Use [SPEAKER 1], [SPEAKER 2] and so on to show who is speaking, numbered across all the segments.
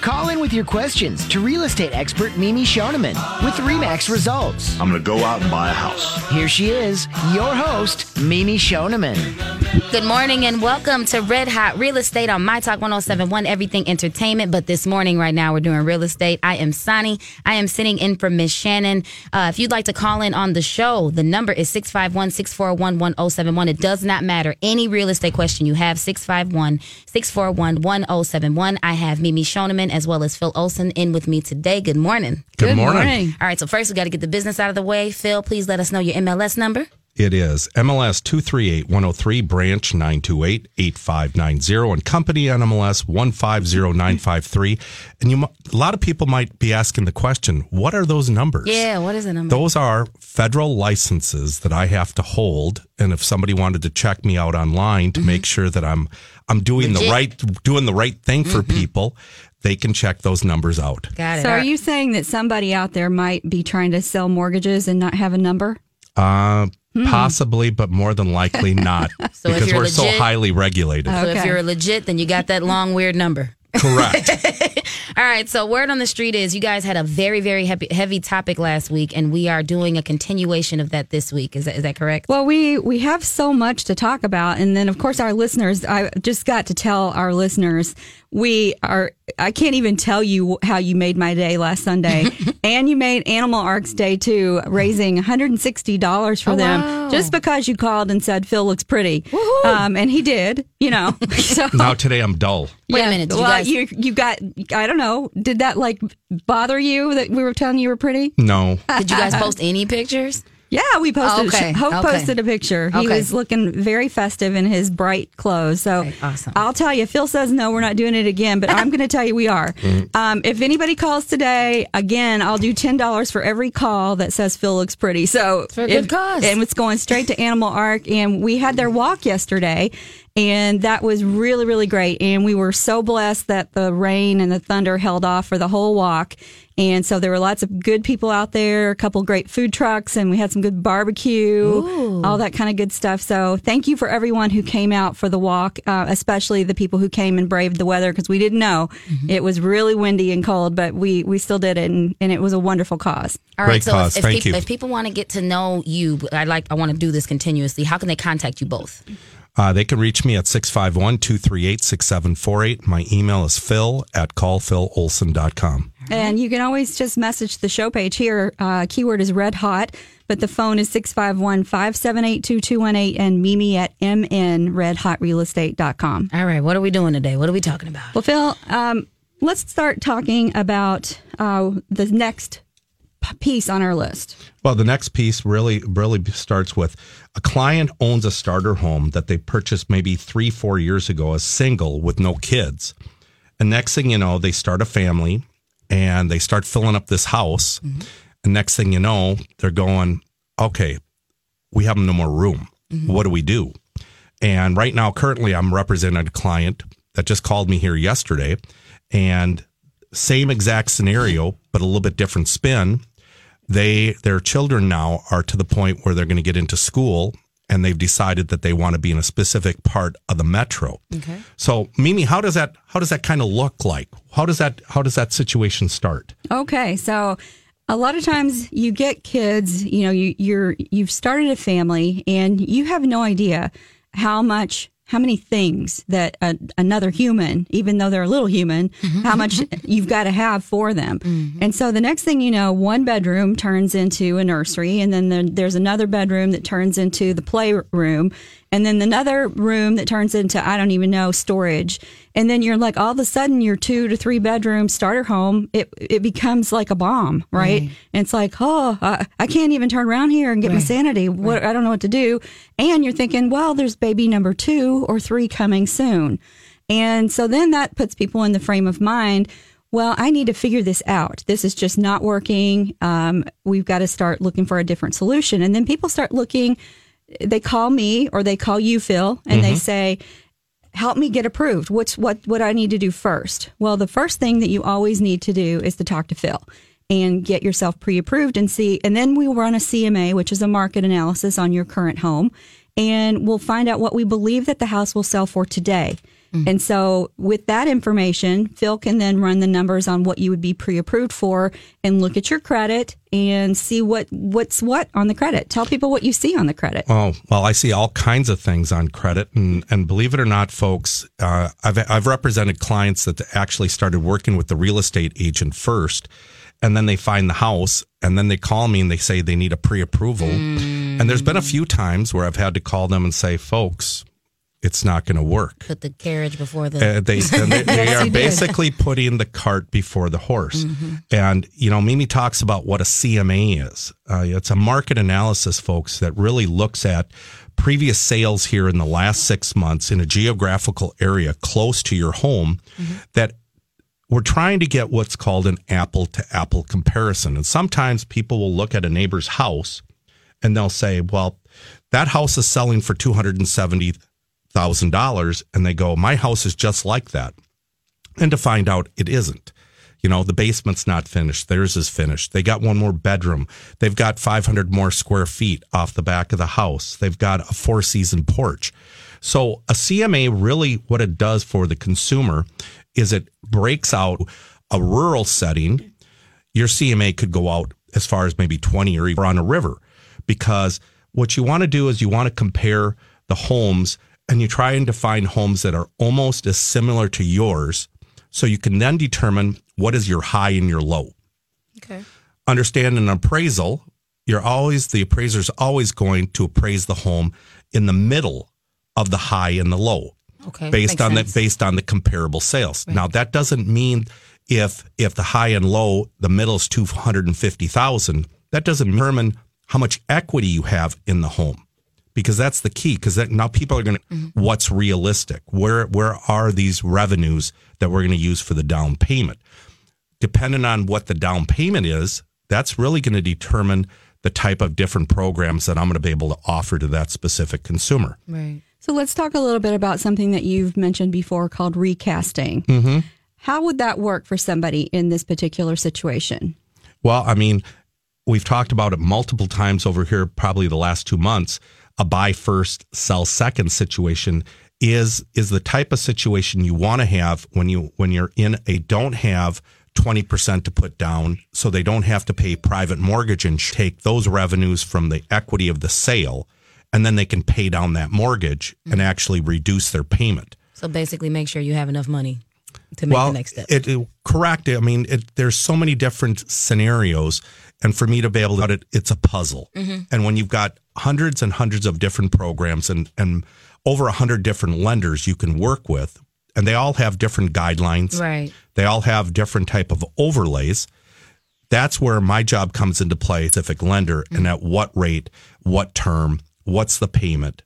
[SPEAKER 1] Call in with your questions to real estate expert Mimi Shoneman with Remax Results.
[SPEAKER 2] I'm going to go out and buy a house.
[SPEAKER 1] Here she is, your host, Mimi Shoneman.
[SPEAKER 3] Good morning and welcome to Red Hot Real Estate on My Talk 1071 Everything Entertainment. But this morning, right now, we're doing real estate. I am Sonny. I am sitting in for Miss Shannon. Uh, if you'd like to call in on the show, the number is 651 641 1071. It does not matter. Any real estate question you have, 651 641 1071. I have Mimi Shoneman as well as Phil Olson in with me today. Good morning.
[SPEAKER 4] Good, Good morning. morning.
[SPEAKER 3] All right, so first we got to get the business out of the way. Phil, please let us know your MLS number.
[SPEAKER 4] It is MLS 238103, branch 928 8590, and company NMLS 150953. And you, a lot of people might be asking the question, what are those numbers?
[SPEAKER 3] Yeah, what is the number?
[SPEAKER 4] Those are federal licenses that I have to hold. And if somebody wanted to check me out online to mm-hmm. make sure that I'm I'm doing Legit. the right doing the right thing for mm-hmm. people, they can check those numbers out.
[SPEAKER 3] Got it.
[SPEAKER 5] So, are you saying that somebody out there might be trying to sell mortgages and not have a number?
[SPEAKER 4] Uh, Hmm. Possibly, but more than likely not, so because we're legit, so highly regulated.
[SPEAKER 3] So if you're legit, then you got that long weird number.
[SPEAKER 4] Correct.
[SPEAKER 3] All right. So, word on the street is you guys had a very, very heavy, heavy topic last week, and we are doing a continuation of that this week. Is that, is that correct?
[SPEAKER 5] Well, we we have so much to talk about, and then of course our listeners. I just got to tell our listeners we are I can't even tell you how you made my day last Sunday. and you made Animal Ark's Day too, raising $160 for oh, them wow. just because you called and said Phil looks pretty. Um, and he did, you know.
[SPEAKER 4] so, now today I'm dull.
[SPEAKER 3] Wait yeah, a minute.
[SPEAKER 5] well, you, guys... you you got I don't know. Did that like bother you that we were telling you you were pretty?
[SPEAKER 4] No.
[SPEAKER 3] Did you guys post any pictures?
[SPEAKER 5] Yeah, we posted. Okay. Hope okay. posted a picture. He okay. was looking very festive in his bright clothes. So okay. awesome. I'll tell you. Phil says no, we're not doing it again, but I'm going to tell you we are. Mm-hmm. Um, if anybody calls today, again, I'll do ten dollars for every call that says Phil looks pretty. So
[SPEAKER 3] for a if, good cause,
[SPEAKER 5] and it's going straight to Animal Ark. And we had their walk yesterday, and that was really, really great. And we were so blessed that the rain and the thunder held off for the whole walk. And so there were lots of good people out there, a couple great food trucks, and we had some good barbecue, Ooh. all that kind of good stuff. So thank you for everyone who came out for the walk, uh, especially the people who came and braved the weather because we didn't know mm-hmm. it was really windy and cold, but we, we still did it, and, and it was a wonderful cause.
[SPEAKER 3] All right, Great so cause. if, if, people, if people want to get to know you, I like I want to do this continuously. How can they contact you both?
[SPEAKER 4] Uh, they can reach me at 651 238 6748. My email is phil at callphilolson.com.
[SPEAKER 5] And you can always just message the show page here. Uh, keyword is red hot, but the phone is 651 578 2218 and Mimi at mnredhotrealestate.com.
[SPEAKER 3] All right. What are we doing today? What are we talking about?
[SPEAKER 5] Well, Phil, um, let's start talking about uh, the next piece on our list?
[SPEAKER 4] Well, the next piece really really starts with a client owns a starter home that they purchased maybe three four years ago as single with no kids, and next thing you know, they start a family and they start filling up this house, mm-hmm. and next thing you know, they're going, okay, we have no more room. Mm-hmm. What do we do? And right now, currently, I'm representing a client that just called me here yesterday, and same exact scenario, but a little bit different spin they their children now are to the point where they're going to get into school and they've decided that they want to be in a specific part of the metro. Okay. So Mimi, how does that how does that kind of look like? How does that how does that situation start?
[SPEAKER 5] Okay, so a lot of times you get kids, you know, you, you're you've started a family and you have no idea how much how many things that a, another human, even though they're a little human, mm-hmm. how much you've got to have for them. Mm-hmm. And so the next thing you know, one bedroom turns into a nursery, and then there's another bedroom that turns into the playroom, and then another room that turns into I don't even know storage, and then you're like all of a sudden your two to three bedroom starter home it it becomes like a bomb, right? right. And it's like oh I, I, can't even turn around here and get right. my sanity. What right. I don't know what to do, and you're thinking well there's baby number two or three coming soon, and so then that puts people in the frame of mind well, I need to figure this out. This is just not working. Um, we've got to start looking for a different solution. And then people start looking they call me or they call you, Phil, and mm-hmm. they say, help me get approved. What's what what I need to do first? Well, the first thing that you always need to do is to talk to Phil and get yourself pre-approved and see and then we will run a CMA, which is a market analysis on your current home, and we'll find out what we believe that the house will sell for today. And so, with that information, Phil can then run the numbers on what you would be pre-approved for, and look at your credit and see what what's what on the credit. Tell people what you see on the credit.
[SPEAKER 4] Oh, well, I see all kinds of things on credit. And, and believe it or not, folks, uh, I've, I've represented clients that actually started working with the real estate agent first. And then they find the house and then they call me and they say they need a pre approval. And there's been a few times where I've had to call them and say, folks, it's not going to work.
[SPEAKER 3] Put the carriage before the.
[SPEAKER 4] Uh, they they, they are basically putting the cart before the horse. And, you know, Mimi talks about what a CMA is. Uh, it's a market analysis, folks, that really looks at previous sales here in the last six months in a geographical area close to your home that we're trying to get what's called an apple to apple comparison. And sometimes people will look at a neighbor's house and they'll say, well, that house is selling for $270,000. And they go, my house is just like that. And to find out it isn't. You know, the basement's not finished. Theirs is finished. They got one more bedroom. They've got 500 more square feet off the back of the house. They've got a four season porch. So a CMA really what it does for the consumer is it breaks out a rural setting. Your CMA could go out as far as maybe 20 or even on a river because what you want to do is you want to compare the homes and you try and to find homes that are almost as similar to yours so you can then determine what is your high and your low.
[SPEAKER 3] Okay.
[SPEAKER 4] Understand an appraisal, you're always the appraiser's always going to appraise the home in the middle of the high and the low
[SPEAKER 3] Okay.
[SPEAKER 4] based on
[SPEAKER 3] sense.
[SPEAKER 4] the based on the comparable sales. Now that doesn't mean if if the high and low, the middle is two hundred and fifty thousand. That doesn't determine how much equity you have in the home, because that's the key. Because now people are going to
[SPEAKER 3] Mm-hmm.
[SPEAKER 4] what's realistic? Where where are these revenues that we're going to use for the down payment? Depending on what the down payment is, that's really going to determine the type of different programs that I'm going to be able to offer to that specific consumer.
[SPEAKER 3] Right.
[SPEAKER 5] So let's talk a little bit about something that you've mentioned before called recasting. Mm-hmm. How would that work for somebody in this particular situation?
[SPEAKER 4] Well, I mean, we've talked about it multiple times over here, probably the last two months. A buy first, sell second situation is is the type of situation you want to have when you when you're in a don't have 20% to put down so they don't have to pay private mortgage and take those revenues from the equity of the sale and then they can pay down that mortgage and mm-hmm. actually reduce their payment.
[SPEAKER 3] So basically, make sure you have enough money to make the next step.
[SPEAKER 4] It, it- correct. I mean, it, there's so many different scenarios, and for me to be able to, it, it's a puzzle.
[SPEAKER 3] Mm-hmm.
[SPEAKER 4] And when you've got hundreds and hundreds of different programs and and over a hundred different lenders you can work with, and they all have different guidelines.
[SPEAKER 3] Right.
[SPEAKER 4] They all have different type of overlays. That's where my job comes into play, specific lender,
[SPEAKER 3] Mm-hmm.
[SPEAKER 4] and at what rate, what term, what's the payment,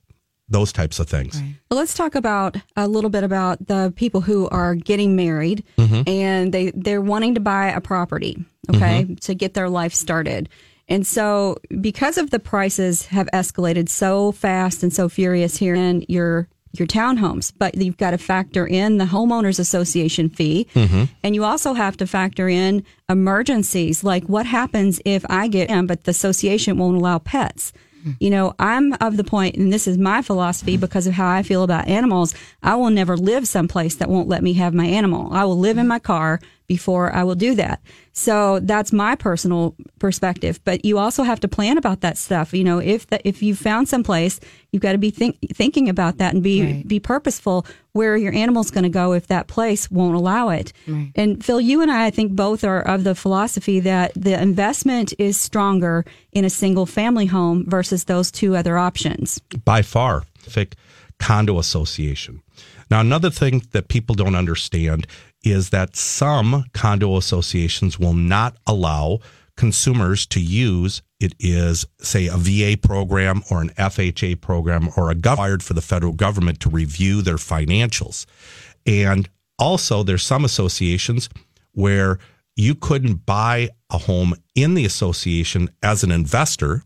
[SPEAKER 4] those types of things.
[SPEAKER 5] Well, let's talk about a little bit about the people who are getting married and they they're wanting to buy a property, okay, mm-hmm. to get their life started. And so, because of the prices have escalated so fast and so furious here in your your townhomes, but you've got to factor in the homeowners association fee, mm-hmm. and you also have to factor in emergencies like what happens if I get in, but the association won't allow pets. You know, I'm of the point, and this is my philosophy because of how I feel about animals. I will never live someplace that won't let me have my animal. I will live in my car before I will do that. So that's my personal perspective. But you also have to plan about that stuff. You know, if the, if you found someplace, you've got to be think, thinking about that and be
[SPEAKER 3] Right.
[SPEAKER 5] be purposeful where your animal's going to go if that place won't allow it. And Phil, you and I, I think both are of the philosophy that the investment is stronger in a single family home versus those two other options.
[SPEAKER 4] by far Pacific condo association now another thing that people don't understand is that some condo associations will not allow consumers to use it is say a VA program or an FHA program or a required for the federal government to review their financials and also there's some associations where you couldn't buy a home in the association as an investor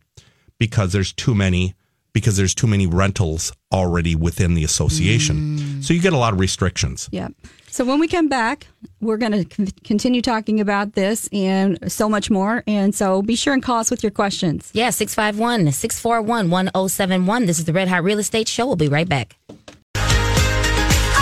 [SPEAKER 4] because there's too many because there's too many rentals already within the association. Mm. So you get a lot of restrictions.
[SPEAKER 5] Yep. So when we come back, we're going to continue talking about this and so much more. And so be sure and call us with your questions.
[SPEAKER 3] Yeah, 651 641 1071. This is the Red Hot Real Estate Show. We'll be right back.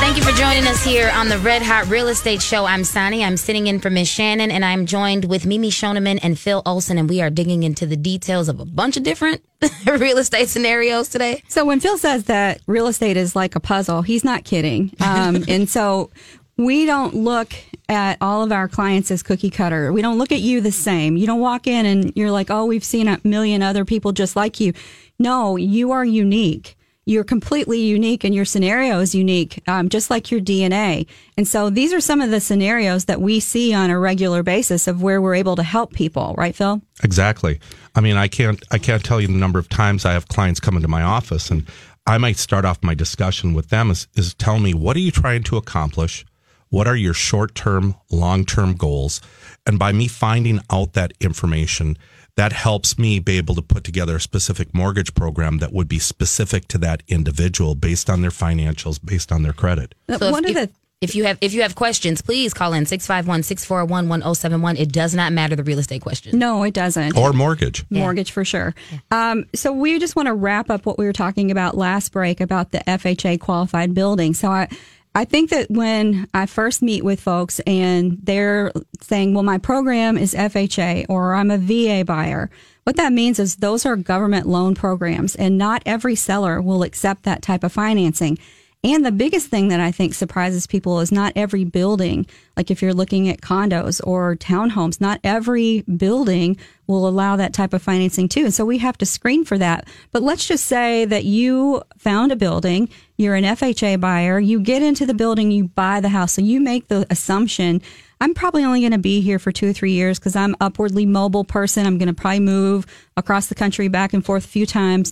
[SPEAKER 3] Thank you for joining us here on the Red Hot Real Estate Show. I'm Sonny. I'm sitting in for Miss Shannon, and I'm joined with Mimi Shoneman and Phil Olson, and we are digging into the details of a bunch of different real estate scenarios today.
[SPEAKER 5] So when Phil says that real estate is like a puzzle, he's not kidding. Um, and so we don't look at all of our clients as cookie cutter. We don't look at you the same. You don't walk in and you're like, oh, we've seen a million other people just like you. No, you are unique. You're completely unique and your scenario is unique, um, just like your DNA. And so these are some of the scenarios that we see on a regular basis of where we're able to help people, right, Phil?
[SPEAKER 4] Exactly. I mean, I can't I can't tell you the number of times I have clients come into my office and I might start off my discussion with them is, is tell me what are you trying to accomplish? What are your short term, long term goals? And by me finding out that information, that helps me be able to put together a specific mortgage program that would be specific to that individual based on their financials, based on their credit.
[SPEAKER 3] So
[SPEAKER 5] One
[SPEAKER 3] if,
[SPEAKER 5] of the
[SPEAKER 3] if you have if you have questions, please call in 651-641-1071. It does not matter the real estate question.
[SPEAKER 5] no, it doesn't.
[SPEAKER 4] Or mortgage.
[SPEAKER 5] mortgage for sure. Um, so we just want to wrap up what we were talking about last break about the FHA qualified building. So I, I think that when I first meet with folks and they're saying, well, my program is FHA or I'm a VA buyer, what that means is those are government loan programs and not every seller will accept that type of financing. And the biggest thing that I think surprises people is not every building, like if you're looking at condos or townhomes, not every building will allow that type of financing too. And so we have to screen for that. But let's just say that you found a building, you're an FHA buyer, you get into the building, you buy the house. So you make the assumption I'm probably only going to be here for two or three years because I'm upwardly mobile person. I'm going to probably move across the country back and forth a few times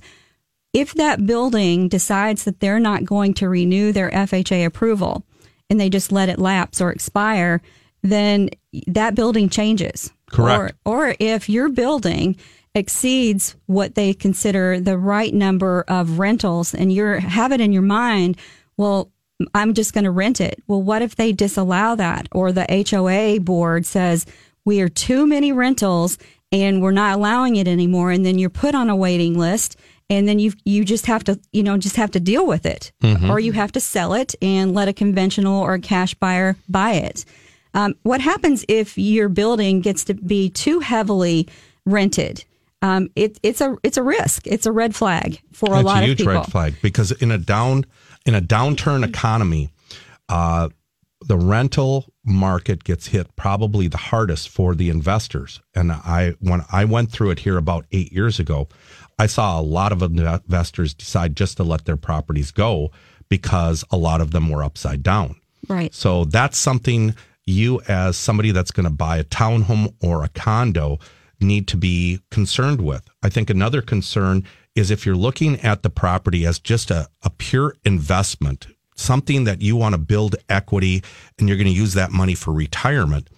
[SPEAKER 5] if that building decides that they're not going to renew their FHA approval and they just let it lapse or expire, then that building changes.
[SPEAKER 4] Correct.
[SPEAKER 5] Or, or if your building exceeds what they consider the right number of rentals and you have it in your mind, well, I'm just going to rent it. Well, what if they disallow that? Or the HOA board says, we are too many rentals and we're not allowing it anymore. And then you're put on a waiting list and then you you just have to you know just have to deal with it, or you have to sell it and let a conventional or a cash buyer buy it. Um, what happens if your building gets to be too heavily rented? Um, it, it's a it's a risk. It's a red flag for a lot
[SPEAKER 4] a
[SPEAKER 5] of
[SPEAKER 4] huge
[SPEAKER 5] people.
[SPEAKER 4] red flag because in a down in a downturn economy, uh, the rental market gets hit probably the hardest for the investors. And I when I went through it here about eight years ago, I saw a lot of investors decide just to let their properties go because a lot of them were upside down.
[SPEAKER 5] Right.
[SPEAKER 4] So that's something you, as somebody that's going to buy a townhome or a condo, need to be concerned with. I think another concern is if you're looking at the property as just a, a pure investment, something that you want to build equity and you're going to use that money for retirement.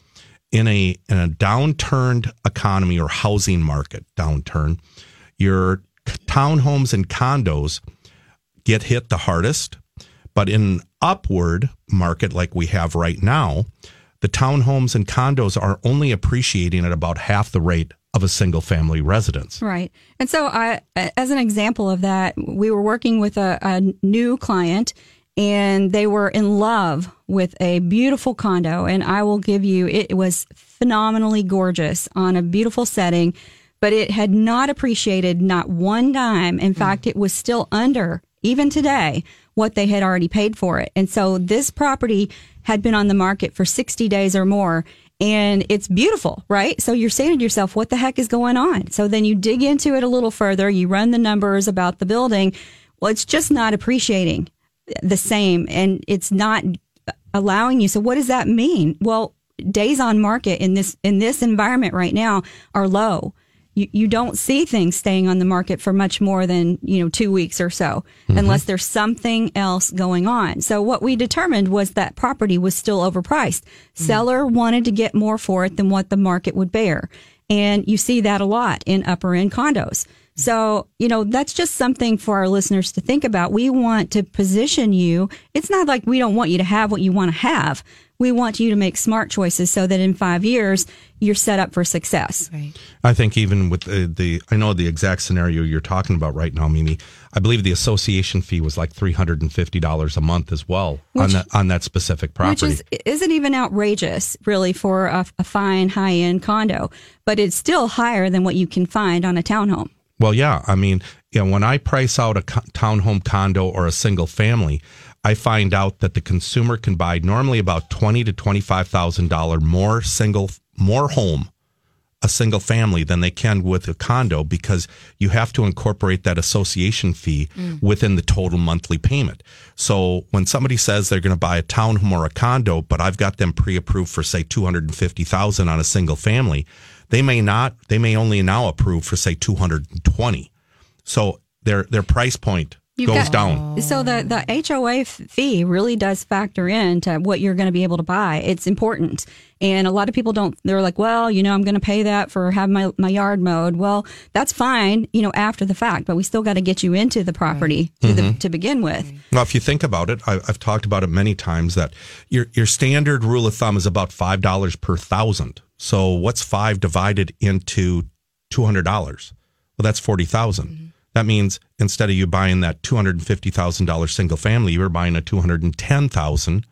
[SPEAKER 4] In a in a downturned economy or housing market downturn, your townhomes and condos get hit the hardest. But in an upward market like we have right now, the townhomes and condos are only appreciating at about half the rate of a single family residence.
[SPEAKER 5] Right. And so, I, as an example of that, we were working with a, a new client and they were in love with a beautiful condo. And I will give you, it was phenomenally gorgeous on a beautiful setting, but it had not appreciated not one dime. In hmm. fact, it was still under, even today, what they had already paid for it. And so this property had been on the market for 60 days or more and it's beautiful, right? So you're saying to yourself, what the heck is going on? So then you dig into it a little further, you run the numbers about the building. Well, it's just not appreciating the same and it's not allowing you. So what does that mean? Well, days on market in this in this environment right now are low. You, you don't see things staying on the market for much more than you know two weeks or so mm-hmm. unless there's something else going on. So what we determined was that property was still overpriced. Mm-hmm. Seller wanted to get more for it than what the market would bear. And you see that a lot in upper end condos So, you know, that's just something for our listeners to think about. We want to position you. It's not like we don't want you to have what you want to have. We want you to make smart choices so that in five years, you're set up for success.
[SPEAKER 3] Right.
[SPEAKER 4] I think even with the, the I know the exact scenario you're talking about right now, Mimi. I believe the association fee was like three hundred and fifty dollars a month as well on
[SPEAKER 5] Which-
[SPEAKER 4] that on that specific property.
[SPEAKER 5] Which is isn't even outrageous, really, for a, a fine high end condo, but it's still higher than what you can find on a townhome.
[SPEAKER 4] Well, yeah. I mean, you know, when I price out a co- townhome condo or a single family, I find out that the consumer can buy normally about twenty to twenty five thousand dollar more single more home, a single family than they can with a condo because you have to incorporate that association fee mm. within the total monthly payment. So when somebody says they're going to buy a townhome or a condo, but I've got them pre-approved for say two hundred and fifty thousand on a single family, they may not. They may only now approve for say two hundred and twenty. So their their price point
[SPEAKER 5] You've
[SPEAKER 4] goes
[SPEAKER 5] got-
[SPEAKER 4] down.
[SPEAKER 5] So the the HOA fee really does factor into what you're going to be able to buy. It's important, and a lot of people don't. They're like, well, you know, I'm going to pay that for having my my yard mowed. Well, that's fine, you know, after the fact, but we still got to get you into the property to the mm-hmm. to begin with.
[SPEAKER 4] Now, if you think about it, I, I've talked about it many times that your your standard rule of thumb is about five dollars per thousand. So what's five divided into two hundred dollars? Well, that's forty mm-hmm. That means instead of you buying that two hundred and fifty thousand dollars single family, you're buying a two hundred and ten thousand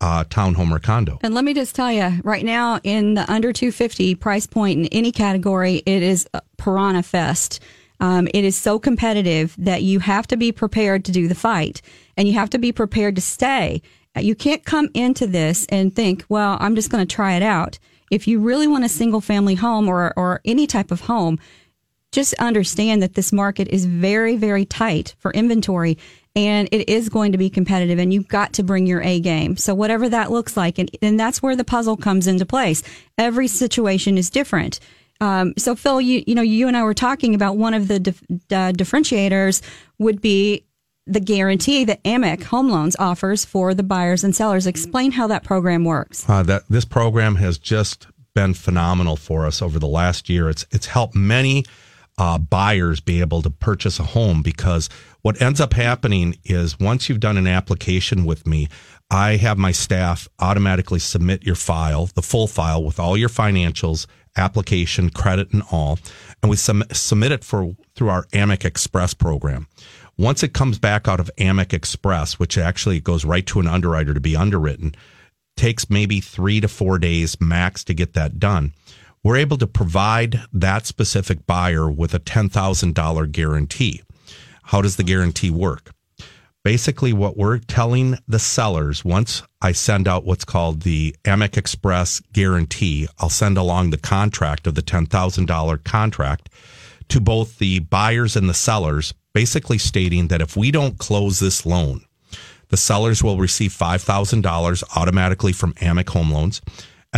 [SPEAKER 4] uh, townhome or condo.
[SPEAKER 5] And let me just tell you, right now in the under 250 price point in any category, it is piranha fest. Um, it is so competitive that you have to be prepared to do the fight and you have to be prepared to stay. You can't come into this and think, well, I'm just going to try it out. If you really want a single family home or, or any type of home, just understand that this market is very, very tight for inventory and it is going to be competitive and you've got to bring your A game. So whatever that looks like, and, and that's where the puzzle comes into place. Every situation is different. Um, so Phil, you, you know, you and I were talking about one of the dif- uh, differentiators would be the guarantee that Amic Home Loans offers for the buyers and sellers. Explain how that program works.
[SPEAKER 4] Uh, that this program has just been phenomenal for us over the last year. It's it's helped many uh, buyers be able to purchase a home because what ends up happening is once you've done an application with me, I have my staff automatically submit your file, the full file with all your financials, application, credit, and all, and we sum- submit it for through our Amic Express program. Once it comes back out of Amic Express, which actually goes right to an underwriter to be underwritten, takes maybe three to four days max to get that done. We're able to provide that specific buyer with a $10,000 guarantee. How does the guarantee work? Basically, what we're telling the sellers once I send out what's called the Amic Express guarantee, I'll send along the contract of the $10,000 contract to both the buyers and the sellers, basically stating that if we don't close this loan, the sellers will receive $5,000 automatically from Amic Home Loans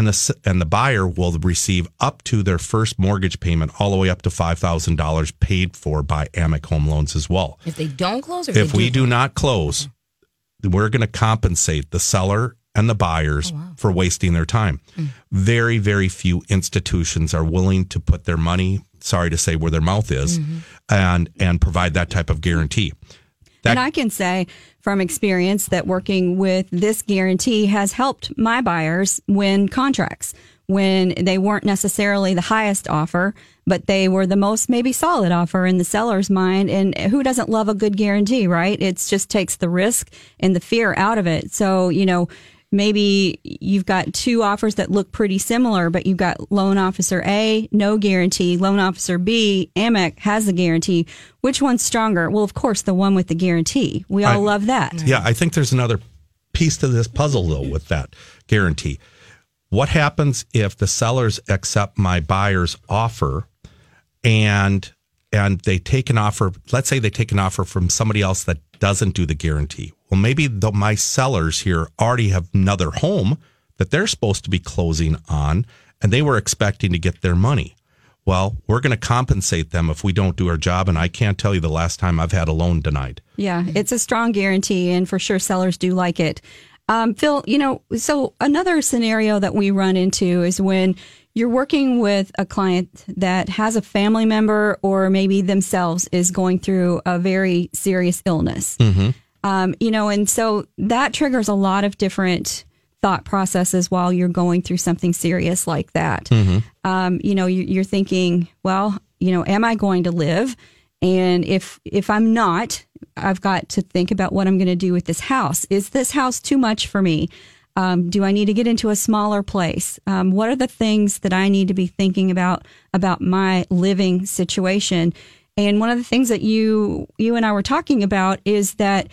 [SPEAKER 4] and the and the buyer will receive up to their first mortgage payment all the way up to $5,000 paid for by Amic Home Loans as well.
[SPEAKER 3] If they don't close, or
[SPEAKER 4] If
[SPEAKER 3] they
[SPEAKER 4] we do not close, we're going to compensate the seller and the buyers oh, for wasting their time. Hmm. Very, very few institutions are willing to put their money, sorry to say, where their mouth is, mm-hmm. and and provide that type of guarantee. That-
[SPEAKER 5] and I can say from experience that working with this guarantee has helped my buyers win contracts when they weren't necessarily the highest offer, but they were the most maybe solid offer in the seller's mind. And who doesn't love a good guarantee, right? It just takes the risk and the fear out of it. So, you know, maybe you've got two offers that look pretty similar, but you've got loan officer A, no guarantee, loan officer B, Amic has the guarantee. Which one's stronger? Well, of course, the one with the guarantee. We all
[SPEAKER 4] I-
[SPEAKER 5] love that.
[SPEAKER 4] Yeah, I think there's another piece to this puzzle though with that guarantee. What happens if the sellers accept my buyer's offer and and they take an offer, let's say they take an offer from somebody else that doesn't do the guarantee. Well, maybe the, my sellers here already have another home that they're supposed to be closing on and they were expecting to get their money. Well, we're going to compensate them if we don't do our job. And I can't tell you the last time I've had a loan denied.
[SPEAKER 5] Yeah, it's a strong guarantee, and for sure, sellers do like it. Um, Phil, you know, so another scenario that we run into is when you're working with a client that has a family member or maybe themselves is going through a very serious illness. Um, you know, and so that triggers a lot of different thought processes while you're going through something serious like that. Um, you know, you, you're thinking, well, you know, am I going to live? And if if I'm not, I've got to think about what I'm going to do with this house. Is this house too much for me? Um, do I need to get into a smaller place? Um, what are the things that I need to be thinking about about my living situation? And one of the things that you you and I were talking about is that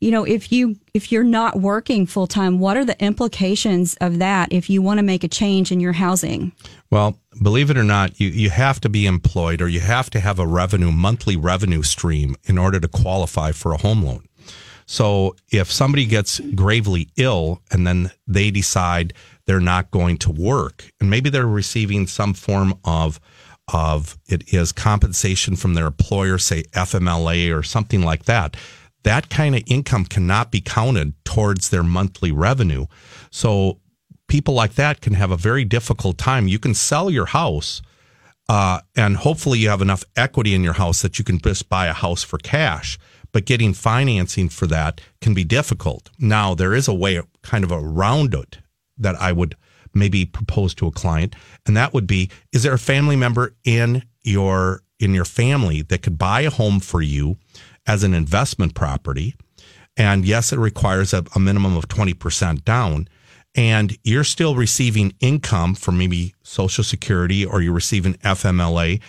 [SPEAKER 5] you know if you if you're not working full time, what are the implications of that if you want to make a change in your housing?
[SPEAKER 4] Well, believe it or not, you, you have to be employed or you have to have a revenue, monthly revenue stream in order to qualify for a home loan. So if somebody gets gravely ill and then they decide they're not going to work, and maybe they're receiving some form of of it is compensation from their employer, say FMLA or something like that. That kind of income cannot be counted towards their monthly revenue. So people like that can have a very difficult time. You can sell your house, uh, and hopefully you have enough equity in your house that you can just buy a house for cash. But getting financing for that can be difficult. Now there is a way, kind of around it, that I would maybe propose to a client, and that would be: Is there a family member in your in your family that could buy a home for you as an investment property? And yes, it requires a, a minimum of 20% down. And you're still receiving income from maybe Social Security or you're receiving FMLA.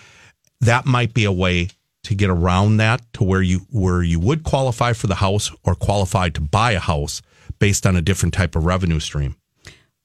[SPEAKER 4] That might be a way to get around that to where you where you would qualify for the house or qualify to buy a house based on a different type of revenue stream.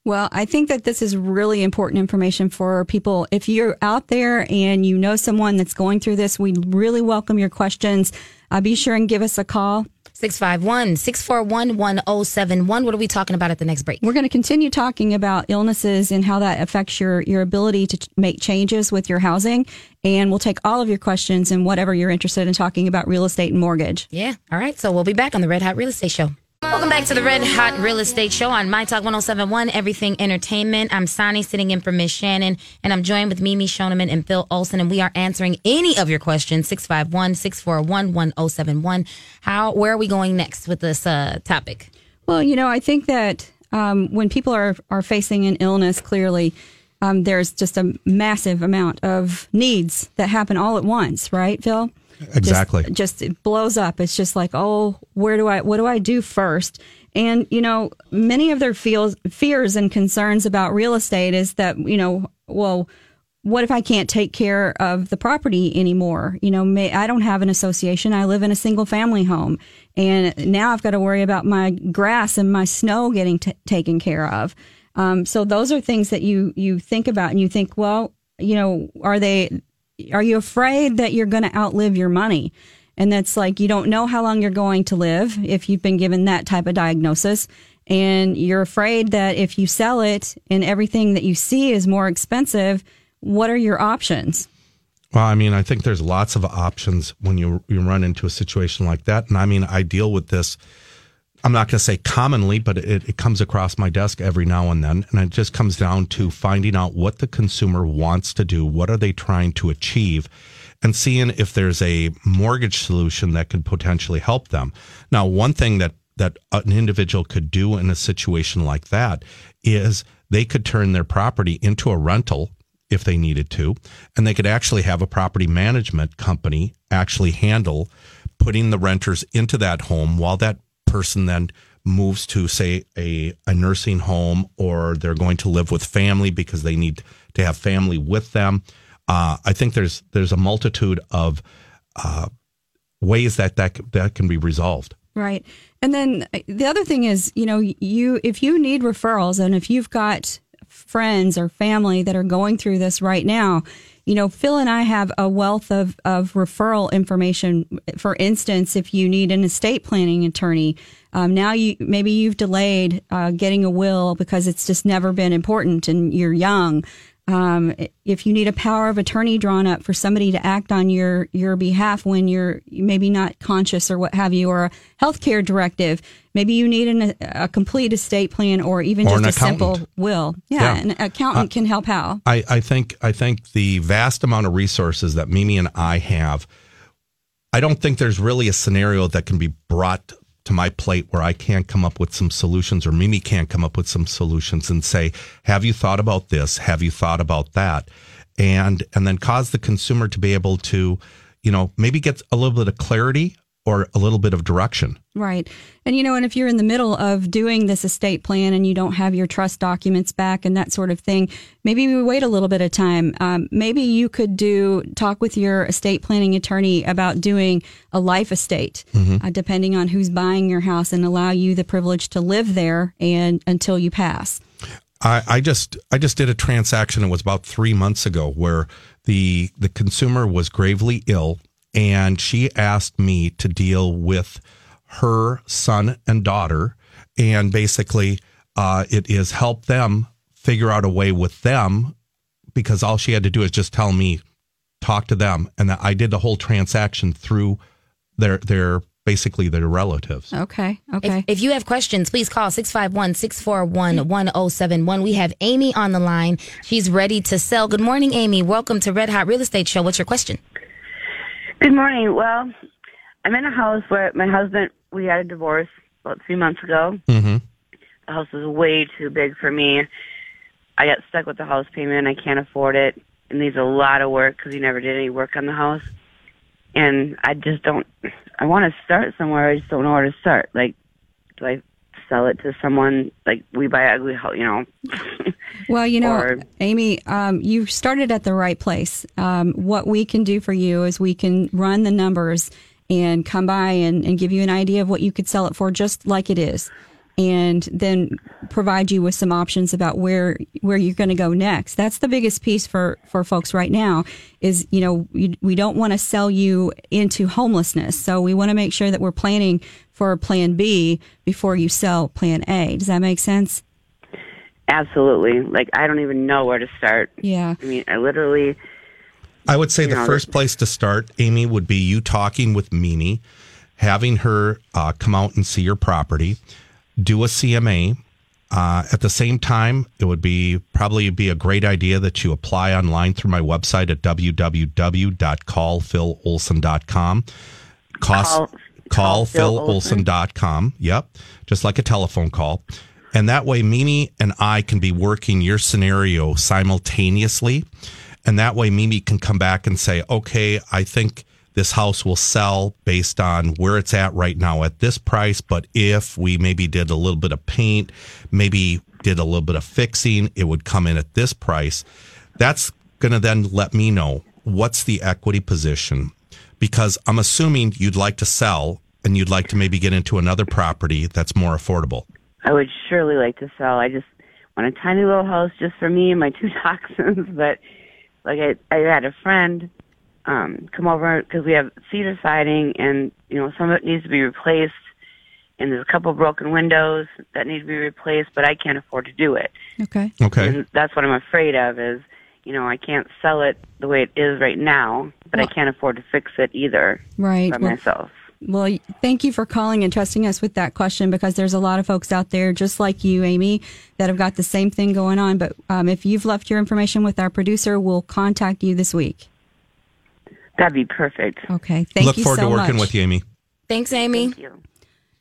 [SPEAKER 5] Well, I think that this is really important information for people. If you're out there and you know someone that's going through this, we really welcome your questions. Uh, be sure and give us a call.
[SPEAKER 3] 651 641 1071. What are we talking about at the next break?
[SPEAKER 5] We're going to continue talking about illnesses and how that affects your, your ability to make changes with your housing. And we'll take all of your questions and whatever you're interested in talking about real estate and mortgage.
[SPEAKER 3] Yeah. All right. So we'll be back on the Red Hot Real Estate Show. Welcome back to the Red Hot Real Estate Show on My Talk 1071, Everything Entertainment. I'm Sonny sitting in for Miss Shannon, and I'm joined with Mimi Shoneman and Phil Olson, and we are answering any of your questions 651 641 1071. How, where are we going next with this uh, topic?
[SPEAKER 5] Well, you know, I think that um, when people are, are facing an illness, clearly, um, there's just a massive amount of needs that happen all at once, right, Phil?
[SPEAKER 4] Exactly.
[SPEAKER 5] Just, just it blows up. It's just like, oh, where do I, what do I do first? And, you know, many of their feels, fears and concerns about real estate is that, you know, well, what if I can't take care of the property anymore? You know, may, I don't have an association. I live in a single family home. And now I've got to worry about my grass and my snow getting t- taken care of. Um, so those are things that you, you think about and you think, well, you know, are they, are you afraid that you're going to outlive your money? And that's like, you don't know how long you're going to live if you've been given that type of diagnosis. And you're afraid that if you sell it and everything that you see is more expensive, what are your options?
[SPEAKER 4] Well, I mean, I think there's lots of options when you you run into a situation like that. And I mean, I deal with this. I'm not going to say commonly, but it, it comes across my desk every now and then, and it just comes down to finding out what the consumer wants to do, what are they trying to achieve, and seeing if there's a mortgage solution that could potentially help them. Now, one thing that that an individual could do in a situation like that is they could turn their property into a rental if they needed to, and they could actually have a property management company actually handle putting the renters into that home while that person then moves to say a, a nursing home or they're going to live with family because they need to have family with them. Uh, I think there's there's a multitude of uh, ways that, that that can be resolved.
[SPEAKER 5] Right. And then uh, the other thing is, you know, you if you need referrals and if you've got friends or family that are going through this right now, you know, Phil and I have a wealth of, of referral information. For instance, if you need an estate planning attorney, um, now you maybe you've delayed uh, getting a will because it's just never been important and you're young. Um, if you need a power of attorney drawn up for somebody to act on your your behalf when you're maybe not conscious or what have you, or a healthcare directive, maybe you need an, a complete estate plan or even
[SPEAKER 4] Or
[SPEAKER 5] just a simple will. Yeah,
[SPEAKER 4] Yeah.
[SPEAKER 5] an accountant can help out.
[SPEAKER 4] I, I think I think the vast amount of resources that Mimi and I have, I don't think there's really a scenario that can be brought to my plate where I can't come up with some solutions or Mimi can't come up with some solutions and say, have you thought about this? Have you thought about that? And and then cause the consumer to be able to, you know, maybe get a little bit of clarity or a little bit of direction.
[SPEAKER 5] Right. And you know, and if you're in the middle of doing this estate plan and you don't have your trust documents back and that sort of thing, maybe we wait a little bit of time. Um, maybe you could do talk with your estate planning attorney about doing a life estate, uh, depending on who's buying your house, and allow you the privilege to live there and until you pass.
[SPEAKER 4] I, I just I just did a transaction. It was about three months ago where the the consumer was gravely ill, and she asked me to deal with her son and daughter, and basically uh, it is help them figure out a way with them because all she had to do is just tell me talk to them, and that I did the whole transaction through their their basically their relatives.
[SPEAKER 5] Okay. Okay.
[SPEAKER 3] If, if you have questions, please call 651 641 1071. We have Amy on the line. She's ready to sell. Good morning, Amy. Welcome to Red Hot Real Estate Show. What's your question?
[SPEAKER 2] Good morning. Well, I'm in a house where my husband, we had a divorce about three months ago.
[SPEAKER 4] Mm-hmm.
[SPEAKER 2] The house is way too big for me. I got stuck with the house payment. I can't afford it. It needs a lot of work because he never did any work on the house. And I just don't, I want to start somewhere. I just don't know where to start. Like, do I sell it to someone? Like, we buy ugly house, you know?
[SPEAKER 5] Well, you know,
[SPEAKER 2] Or-
[SPEAKER 5] Amy, um, you started at the right place. Um, what we can do for you is we can run the numbers and come by and, and give you an idea of what you could sell it for just like it is. And then provide you with some options about where where you're going to go next. That's the biggest piece for for folks right now. Is you know we, we don't want to sell you into homelessness, so we want to make sure that we're planning for Plan B before you sell Plan A. Does that make sense?
[SPEAKER 2] Absolutely. Like, I don't even know where to start.
[SPEAKER 5] Yeah.
[SPEAKER 2] I mean, I literally,
[SPEAKER 4] I would say the
[SPEAKER 2] know,
[SPEAKER 4] first place to start, Amy, would be you talking with Mimi, having her uh, come out and see your property, do a CMA. Uh, at the same time, it would be probably be a great idea that you apply online through my website at www.callphilolson.com. Cost,
[SPEAKER 2] Call- call Phil
[SPEAKER 4] callphilolson.com. Yep. Just like a telephone call. And that way, Mimi and I can be working your scenario simultaneously. And that way, Mimi can come back and say, okay, I think this house will sell based on where it's at right now at this price. But if we maybe did a little bit of paint, maybe did a little bit of fixing, it would come in at this price. That's going to then let me know what's the equity position because I'm assuming you'd like to sell and you'd like to maybe get into another property that's more affordable.
[SPEAKER 2] I would surely like to sell. I just want a tiny little house just for me and my two dachshunds. But like I, I had a friend um, come over because we have cedar siding, and you know some of it needs to be replaced, and there's a couple broken windows that need to be replaced, but I can't afford to do it.
[SPEAKER 5] Okay.
[SPEAKER 4] Okay.
[SPEAKER 2] And that's what I'm afraid of is, you know, I can't sell it the way it is right now, but I can't afford to fix it either
[SPEAKER 5] Right.
[SPEAKER 2] by
[SPEAKER 5] Well,
[SPEAKER 2] myself.
[SPEAKER 5] well, thank you for calling and trusting us with that question because there's a lot of folks out there just like you, Amy, that have got the same thing going on. But um, if you've left your information with our producer, we'll contact you this week.
[SPEAKER 2] That'd be perfect.
[SPEAKER 5] Okay. Thank
[SPEAKER 4] Look
[SPEAKER 5] you
[SPEAKER 4] forward
[SPEAKER 5] so
[SPEAKER 4] to working
[SPEAKER 5] much.
[SPEAKER 4] with you, Amy.
[SPEAKER 3] Thanks, Amy.
[SPEAKER 2] Thank you.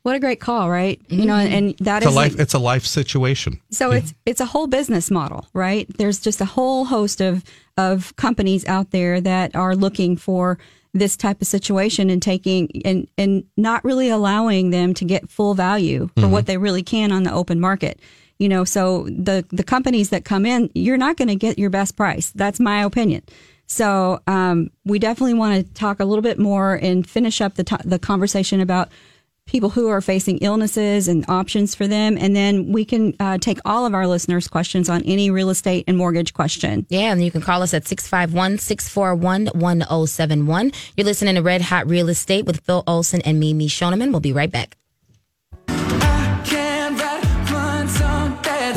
[SPEAKER 5] What a great call, right? You know, and that
[SPEAKER 4] It's a
[SPEAKER 5] is
[SPEAKER 4] life. It's a life situation.
[SPEAKER 5] So it's it's a whole business model, right? There's just a whole host of of companies out there that are looking for this type of situation and taking and and not really allowing them to get full value for mm-hmm. what they really can on the open market. You know, so the the companies that come in, you're not going to get your best price. That's my opinion. So um, we definitely want to talk a little bit more and finish up the the conversation about people who are facing illnesses and options for them. And then we can uh, take all of our listeners' questions on any real estate and mortgage question.
[SPEAKER 3] Yeah, and you can call us at 651 641 1071. You're listening to Red Hot Real Estate with Phil Olson and Mimi Shoneman. We'll be right back.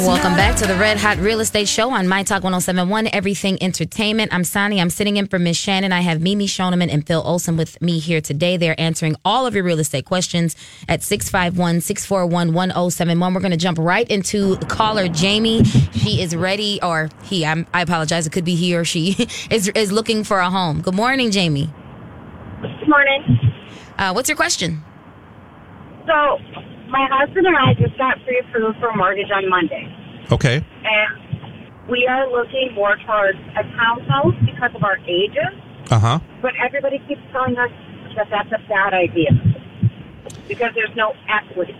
[SPEAKER 3] Welcome back to the Red Hot Real Estate Show on My Talk 1071, Everything Entertainment. I'm Sonny. I'm sitting in for Miss Shannon. I have Mimi Shoneman and Phil Olson with me here today. They're answering all of your real estate questions at 651 641 1071. We're going to jump right into caller Jamie. She is ready, or he, I'm, I apologize, it could be he or she, is, is looking for a home. Good morning, Jamie.
[SPEAKER 6] Good morning.
[SPEAKER 3] Uh, what's your question?
[SPEAKER 6] So, my husband and I just got pre-approved for a mortgage on Monday,
[SPEAKER 4] Okay.
[SPEAKER 6] and we are looking more towards a townhouse because of our ages.
[SPEAKER 4] Uh huh.
[SPEAKER 6] But everybody keeps telling us that that's a bad idea because there's no equity.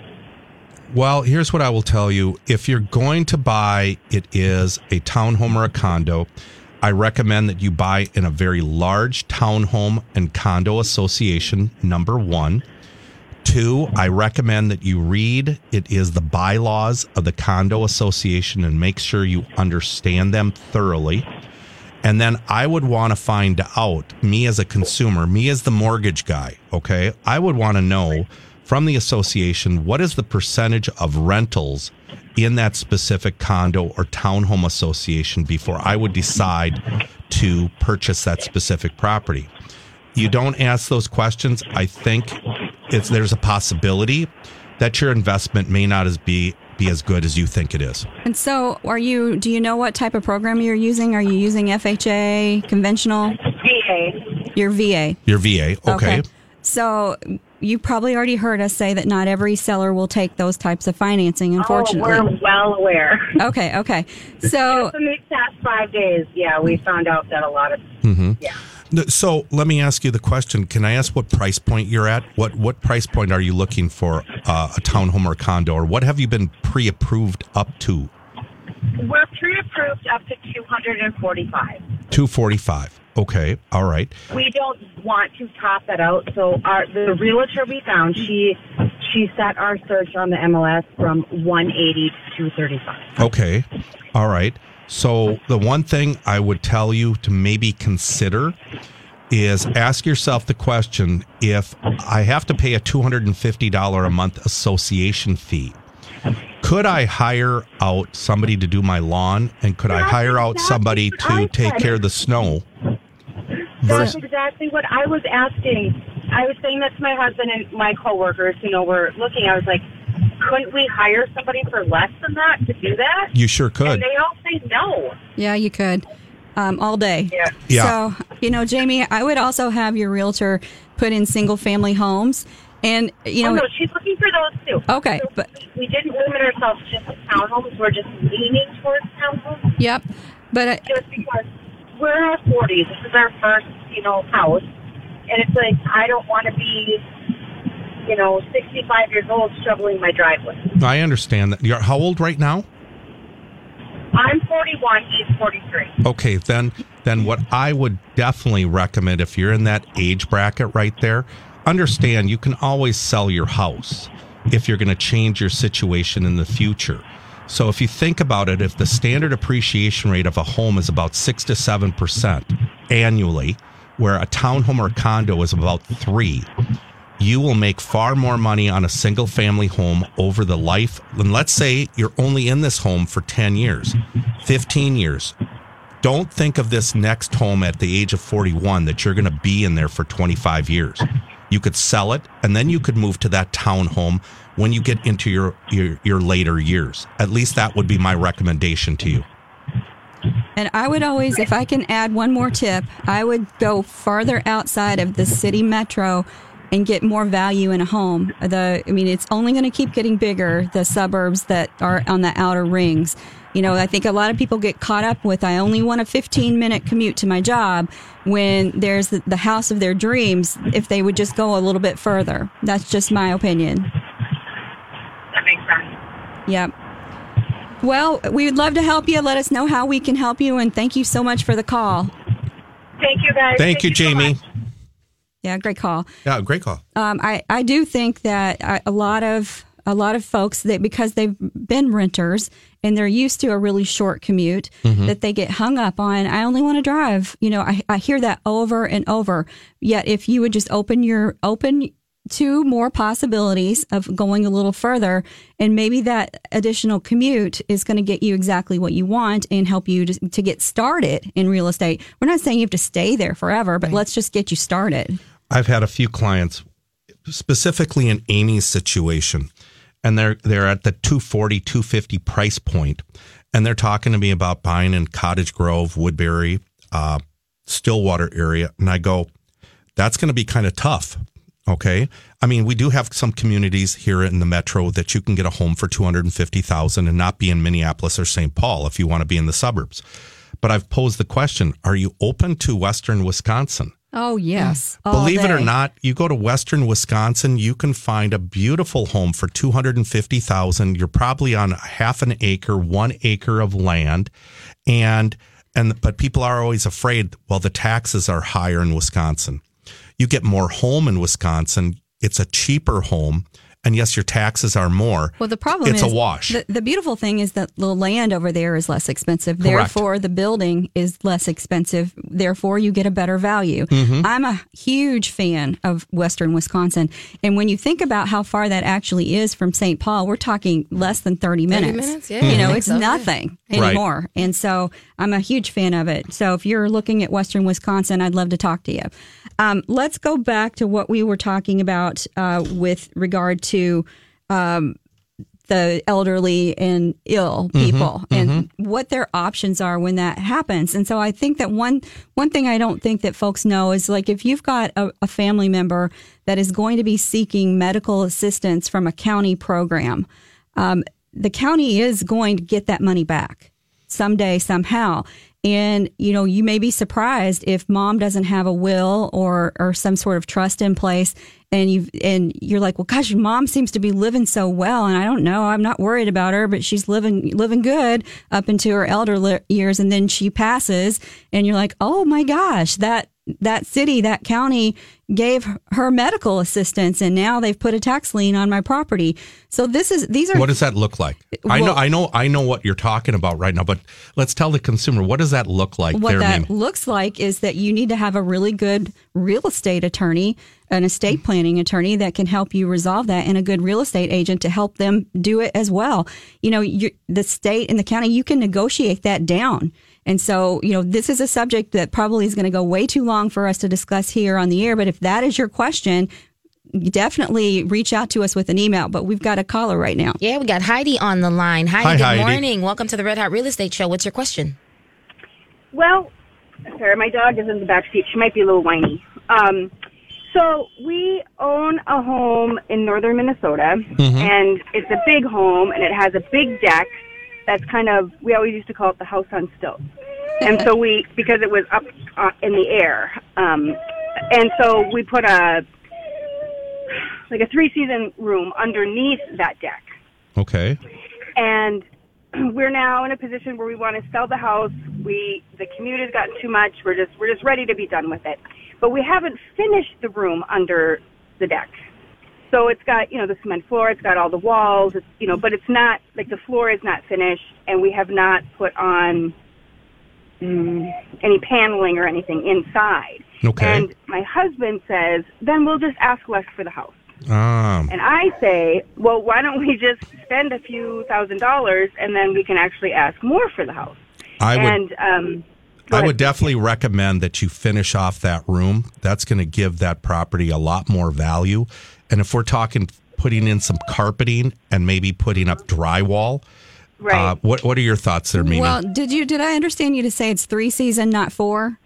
[SPEAKER 4] Well, here's what I will tell you. If you're going to buy, it is a townhome or a condo. I recommend that you buy in a very large townhome and condo association, number one. Two, I recommend that you read it is the bylaws of the condo association and make sure you understand them thoroughly. And then I would want to find out, me as a consumer, me as the mortgage guy, okay? I would want to know from the association what is the percentage of rentals in that specific condo or townhome association before I would decide to purchase that specific property. You don't ask those questions, I think it's there's a possibility that your investment may not as be be as good as you think it is.
[SPEAKER 5] And so, are you? Do you know what type of program you're using? Are you using FHA, conventional?
[SPEAKER 6] VA.
[SPEAKER 5] Your VA.
[SPEAKER 4] Your VA, okay.
[SPEAKER 5] So you probably already heard us say that not every seller will take those types of financing. Oh, unfortunately.
[SPEAKER 6] Oh, we're well aware.
[SPEAKER 5] okay. Okay. So
[SPEAKER 6] in these past five days, yeah, we found out that a lot of mm-hmm.
[SPEAKER 4] yeah. So let me ask you the question. Can I ask what price point you're at? What what price point are you looking for uh, a townhome or condo, or what have you been pre-approved up to?
[SPEAKER 6] We're pre-approved up to 245.
[SPEAKER 4] Two forty-five. Okay, all right.
[SPEAKER 6] We don't want to top that out. So our the realtor we found, she she set our search on the MLS from 180 to 235.
[SPEAKER 4] Okay, all right. So the one thing I would tell you to maybe consider is ask yourself the question: If I have to pay a two hundred and fifty dollar a month association fee, could I hire out somebody to do my lawn, and could I hire out somebody to take care of the snow?
[SPEAKER 6] That's exactly what I was asking. I was saying that to my husband and my coworkers. You know, were looking. I was like, couldn't we hire somebody for less than that to do that?
[SPEAKER 4] You sure could.
[SPEAKER 6] And they all say no.
[SPEAKER 5] yeah, you could um, all day.
[SPEAKER 6] Yeah.
[SPEAKER 4] Yeah.
[SPEAKER 5] So you know, Jamie, I would also have your realtor put in single family homes, and you
[SPEAKER 6] oh,
[SPEAKER 5] know.
[SPEAKER 6] no, she's looking for those too.
[SPEAKER 5] Okay,
[SPEAKER 6] So
[SPEAKER 5] but-
[SPEAKER 6] we, we didn't limit ourselves just to townhomes. We're just leaning towards townhomes.
[SPEAKER 5] Yep. But uh,
[SPEAKER 6] just because we're in our forties. This is our first, you know, house, and it's like I don't want to be, you know, sixty-five years old shoveling my driveway.
[SPEAKER 4] I understand that. You're how old right now?
[SPEAKER 6] I'm forty-one. He's forty-three.
[SPEAKER 4] Okay, then then what I would definitely recommend if you're in that age bracket right there, understand you can always sell your house if you're going to change your situation in the future. So if you think about it, if the standard appreciation rate of a home is about 6 to 7% annually, where a townhome or condo is about 3, you will make far more money on a single family home over the life. And let's say you're only in this home for 10 years, 15 years. Don't think of this next home at the age of 41 that you're going to be in there for 25 years. You could sell it and then you could move to that townhome when you get into your, your, your later years. At least that would be my recommendation to you.
[SPEAKER 5] And I would always, if I can add one more tip, I would go farther outside of the city metro and get more value in a home. The, I mean, it's only going to keep getting bigger. The suburbs that are on the outer rings. You know, I think a lot of people get caught up with I only want a 15 minute commute to my job when there's the, the house of their dreams. If they would just go a little bit further, that's just my opinion.
[SPEAKER 6] That makes sense.
[SPEAKER 5] Yep. Well, we would love to help you. Let us know how we can help you, and thank you so much for the call.
[SPEAKER 6] Thank you, guys.
[SPEAKER 4] Thank, you,
[SPEAKER 6] so
[SPEAKER 4] Jamie.
[SPEAKER 6] much.
[SPEAKER 5] Yeah, great call.
[SPEAKER 4] Yeah, great call.
[SPEAKER 5] Um, I I do think that a a lot of a lot of folks that because they've been renters and they're used to a really short commute that they get hung up on. I only want to drive. You know, I I hear that over and over. Yet if you would just open your open two more possibilities of going a little further. And maybe that additional commute is going to get you exactly what you want and help you to, to get started in real estate. We're not saying you have to stay there forever, but let's just get you started.
[SPEAKER 4] I've had a few clients, specifically in Amy's situation, and they're they're at the 240, 250 price point, and they're talking to me about buying in Cottage Grove, Woodbury, uh, Stillwater area, and I go, that's going to be kind of tough. Okay, I mean, we do have some communities here in the metro that you can get a home for two hundred and fifty thousand and not be in Minneapolis or St. Paul if you want to be in the suburbs. But I've posed the question: Are you open to Western Wisconsin?
[SPEAKER 5] Oh, yes. all
[SPEAKER 4] Believe it or not, you go to Western Wisconsin, you can find a beautiful home for 250,000. You're probably on half an acre, 1 acre of land and and but people are always afraid, well the taxes are higher in Wisconsin. You get more home in Wisconsin, it's a cheaper home. And yes, your taxes are more.
[SPEAKER 5] Well, the problem
[SPEAKER 4] it's
[SPEAKER 5] is
[SPEAKER 4] a wash.
[SPEAKER 5] The, the beautiful thing is that the land over there is less expensive.
[SPEAKER 4] Correct.
[SPEAKER 5] Therefore, the building is less expensive. Therefore, you get a better value.
[SPEAKER 4] Mm-hmm.
[SPEAKER 5] I'm a huge fan of Western Wisconsin. And when you think about how far that actually is from St. Paul, we're talking less than 30 minutes.
[SPEAKER 3] minutes? Yeah,
[SPEAKER 5] You know, it's
[SPEAKER 3] so, yeah.
[SPEAKER 5] nothing
[SPEAKER 4] Right.
[SPEAKER 5] anymore. And so I'm a huge fan of it. So if you're looking at Western Wisconsin, I'd love to talk to you. Um, let's go back to what we were talking about uh, with regard to um, the elderly and ill people and what their options are when that happens. And so I think that one one thing I don't think that folks know is like if you've got a, a family member that is going to be seeking medical assistance from a county program, um, the county is going to get that money back someday somehow. And you know, you may be surprised if mom doesn't have a will or or some sort of trust in place and you and you're like, "Well, gosh, mom seems to be living so well and I don't know, I'm not worried about her, but she's living living good up into her elder years and then she passes and you're like, "Oh my gosh, that that city, that county gave her medical assistance and now they've put a tax lien on my property." So this is these are
[SPEAKER 4] what does that look like? I know I know I know what you're talking about right now, but let's tell the consumer what does that look like
[SPEAKER 5] what
[SPEAKER 4] there,
[SPEAKER 5] that
[SPEAKER 4] Mimi?
[SPEAKER 5] looks like is that you need to have a really good real estate attorney, an estate planning attorney that can help you resolve that, and a good real estate agent to help them do it as well. You know, you, the state and the county, you can negotiate that down. And so, you know, this is a subject that probably is going to go way too long for us to discuss here on the air. But if that is your question, definitely reach out to us with an email. But we've got a caller right now.
[SPEAKER 3] Yeah, we got Heidi on the line. Heidi,
[SPEAKER 4] Hi,
[SPEAKER 3] good
[SPEAKER 4] Heidi.
[SPEAKER 3] morning. Welcome to the Red Hot Real Estate Show. What's your question?
[SPEAKER 7] Well, sorry, my dog is in the back seat. She might be a little whiny. Um, so we own a home in northern Minnesota, and it's a big home, and it has a big deck. That's kind of we always used to call it the house on stilts, and so we because it was up uh, in the air, um, and so we put a like a three season room underneath that deck
[SPEAKER 4] Okay.
[SPEAKER 7] and we're now in a position where we want to sell the house. We the commute has gotten too much. We're just we're just ready to be done with it. But we haven't finished the room under the deck. So it's got, you know, the cement floor, it's got all the walls, it's, you know, but it's not like the floor is not finished and we have not put on mm, any paneling or anything inside.
[SPEAKER 4] Okay.
[SPEAKER 7] And my husband says, "Then we'll just ask less for the house."
[SPEAKER 4] Um,
[SPEAKER 7] And I say, well, why don't we just spend a few thousand dollars and then we can actually ask more for the house?
[SPEAKER 4] I would
[SPEAKER 7] and um,
[SPEAKER 4] I
[SPEAKER 7] ahead.
[SPEAKER 4] would definitely recommend that you finish off that room. That's going to give that property a lot more value. And if we're talking putting in some carpeting and maybe putting up drywall,
[SPEAKER 7] right.
[SPEAKER 4] uh, what what are your thoughts there, Mimi?
[SPEAKER 5] Well, did you did I understand you to say it's three season, not four?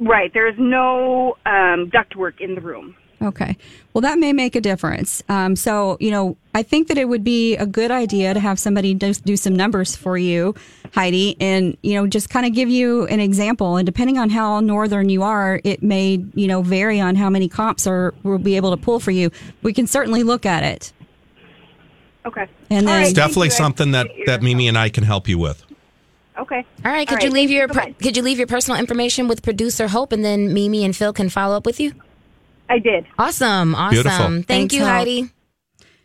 [SPEAKER 7] right. There is no um, ductwork in the room.
[SPEAKER 5] Okay. Well, that may make a difference. Um, so, you know, I think that it would be a good idea to have somebody do, do some numbers for you, Heidi, and, you know, just kind of give you an example. And depending on how northern you are, it may, you know, vary on how many comps are we'll be able to pull for you. We can certainly look at it.
[SPEAKER 7] Okay.
[SPEAKER 5] And
[SPEAKER 7] All
[SPEAKER 5] then-
[SPEAKER 7] right,
[SPEAKER 4] it's definitely
[SPEAKER 7] you.
[SPEAKER 4] Something that that Mimi and I can help you with.
[SPEAKER 7] Okay.
[SPEAKER 3] All right, could
[SPEAKER 7] All
[SPEAKER 3] you
[SPEAKER 7] right,
[SPEAKER 3] leave your per-
[SPEAKER 7] Bye-bye.
[SPEAKER 3] could you leave your personal information with producer Hope, and then Mimi and Phil can follow up with you?
[SPEAKER 7] I did.
[SPEAKER 3] Awesome, awesome.
[SPEAKER 4] Beautiful.
[SPEAKER 3] Thank
[SPEAKER 5] Thanks,
[SPEAKER 3] you,
[SPEAKER 5] Hope.
[SPEAKER 3] Heidi.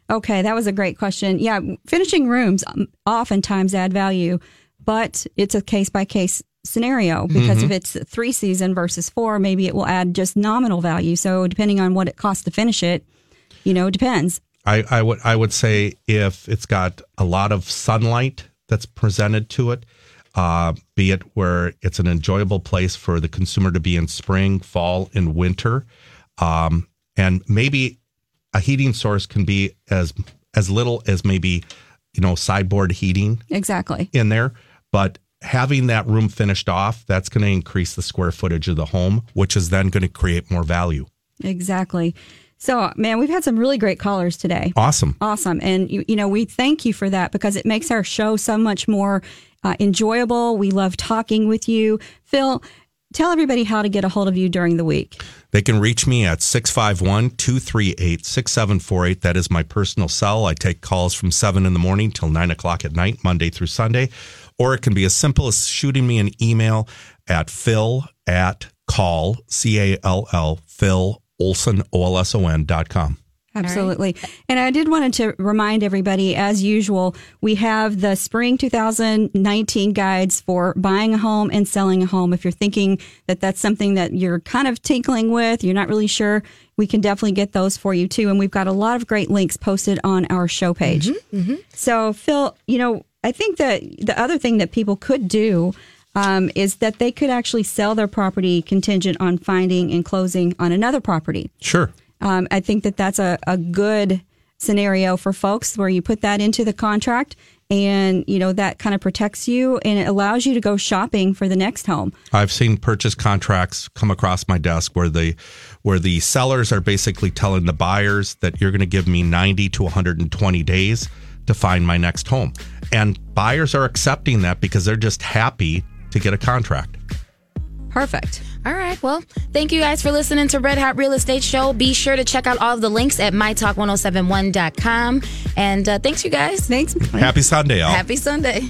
[SPEAKER 5] Okay, that was a great question. Yeah, finishing rooms um, oftentimes add value, but it's a case by case scenario because
[SPEAKER 4] Mm-hmm.
[SPEAKER 5] if it's three season versus four, maybe it will add just nominal value. So depending on what it costs to finish it, you know, it depends.
[SPEAKER 4] I, I would I would say if it's got a lot of sunlight that's presented to it, uh, be it where it's an enjoyable place for the consumer to be in spring, fall, and winter, um, and maybe a heating source can be as as little as maybe you know sideboard heating
[SPEAKER 5] Exactly.
[SPEAKER 4] in there, but having that room finished off, that's going to increase the square footage of the home, which is then going to create more value.
[SPEAKER 5] Exactly. So, man, we've had some really great callers today.
[SPEAKER 4] Awesome.
[SPEAKER 5] Awesome. And, you, you know, we thank you for that because it makes our show so much more uh, enjoyable. We love talking with you. Phil, tell everybody how to get a hold of you during the week.
[SPEAKER 4] They can reach me at 651 238 6748. That is my personal cell. I take calls from 7 in the morning till 9 o'clock at night, Monday through Sunday. Or it can be as simple as shooting me an email at phil at call, C A L L, Phil Olson, O L S O N dot com.
[SPEAKER 5] Absolutely. And I did wanted to remind everybody, as usual, we have the spring 2019 guides for buying a home and selling a home. If you're thinking that that's something that you're kind of tinkling with, you're not really sure, we can definitely get those for you too. And we've got a lot of great links posted on our show page. So, Phil, you know, I think that the other thing that people could do um, is that they could actually sell their property contingent on finding and closing on another property.
[SPEAKER 4] Sure.
[SPEAKER 5] Um, I think that that's a, a good scenario for folks where you put that into the contract and, you know, that kind of protects you and it allows you to go shopping for the next home.
[SPEAKER 4] I've seen purchase contracts come across my desk where the where the sellers are basically telling the buyers that you're going to give me 90 to 120 days to find my next home. And buyers are accepting that because they're just happy to get a contract.
[SPEAKER 5] Perfect.
[SPEAKER 3] All right. Well, thank you guys for listening to Red Hot Real Estate Show. Be sure to check out all of the links at mytalk1071.com. And uh, thanks, you guys.
[SPEAKER 5] Thanks.
[SPEAKER 4] Happy Sunday, all.
[SPEAKER 3] Happy Sunday.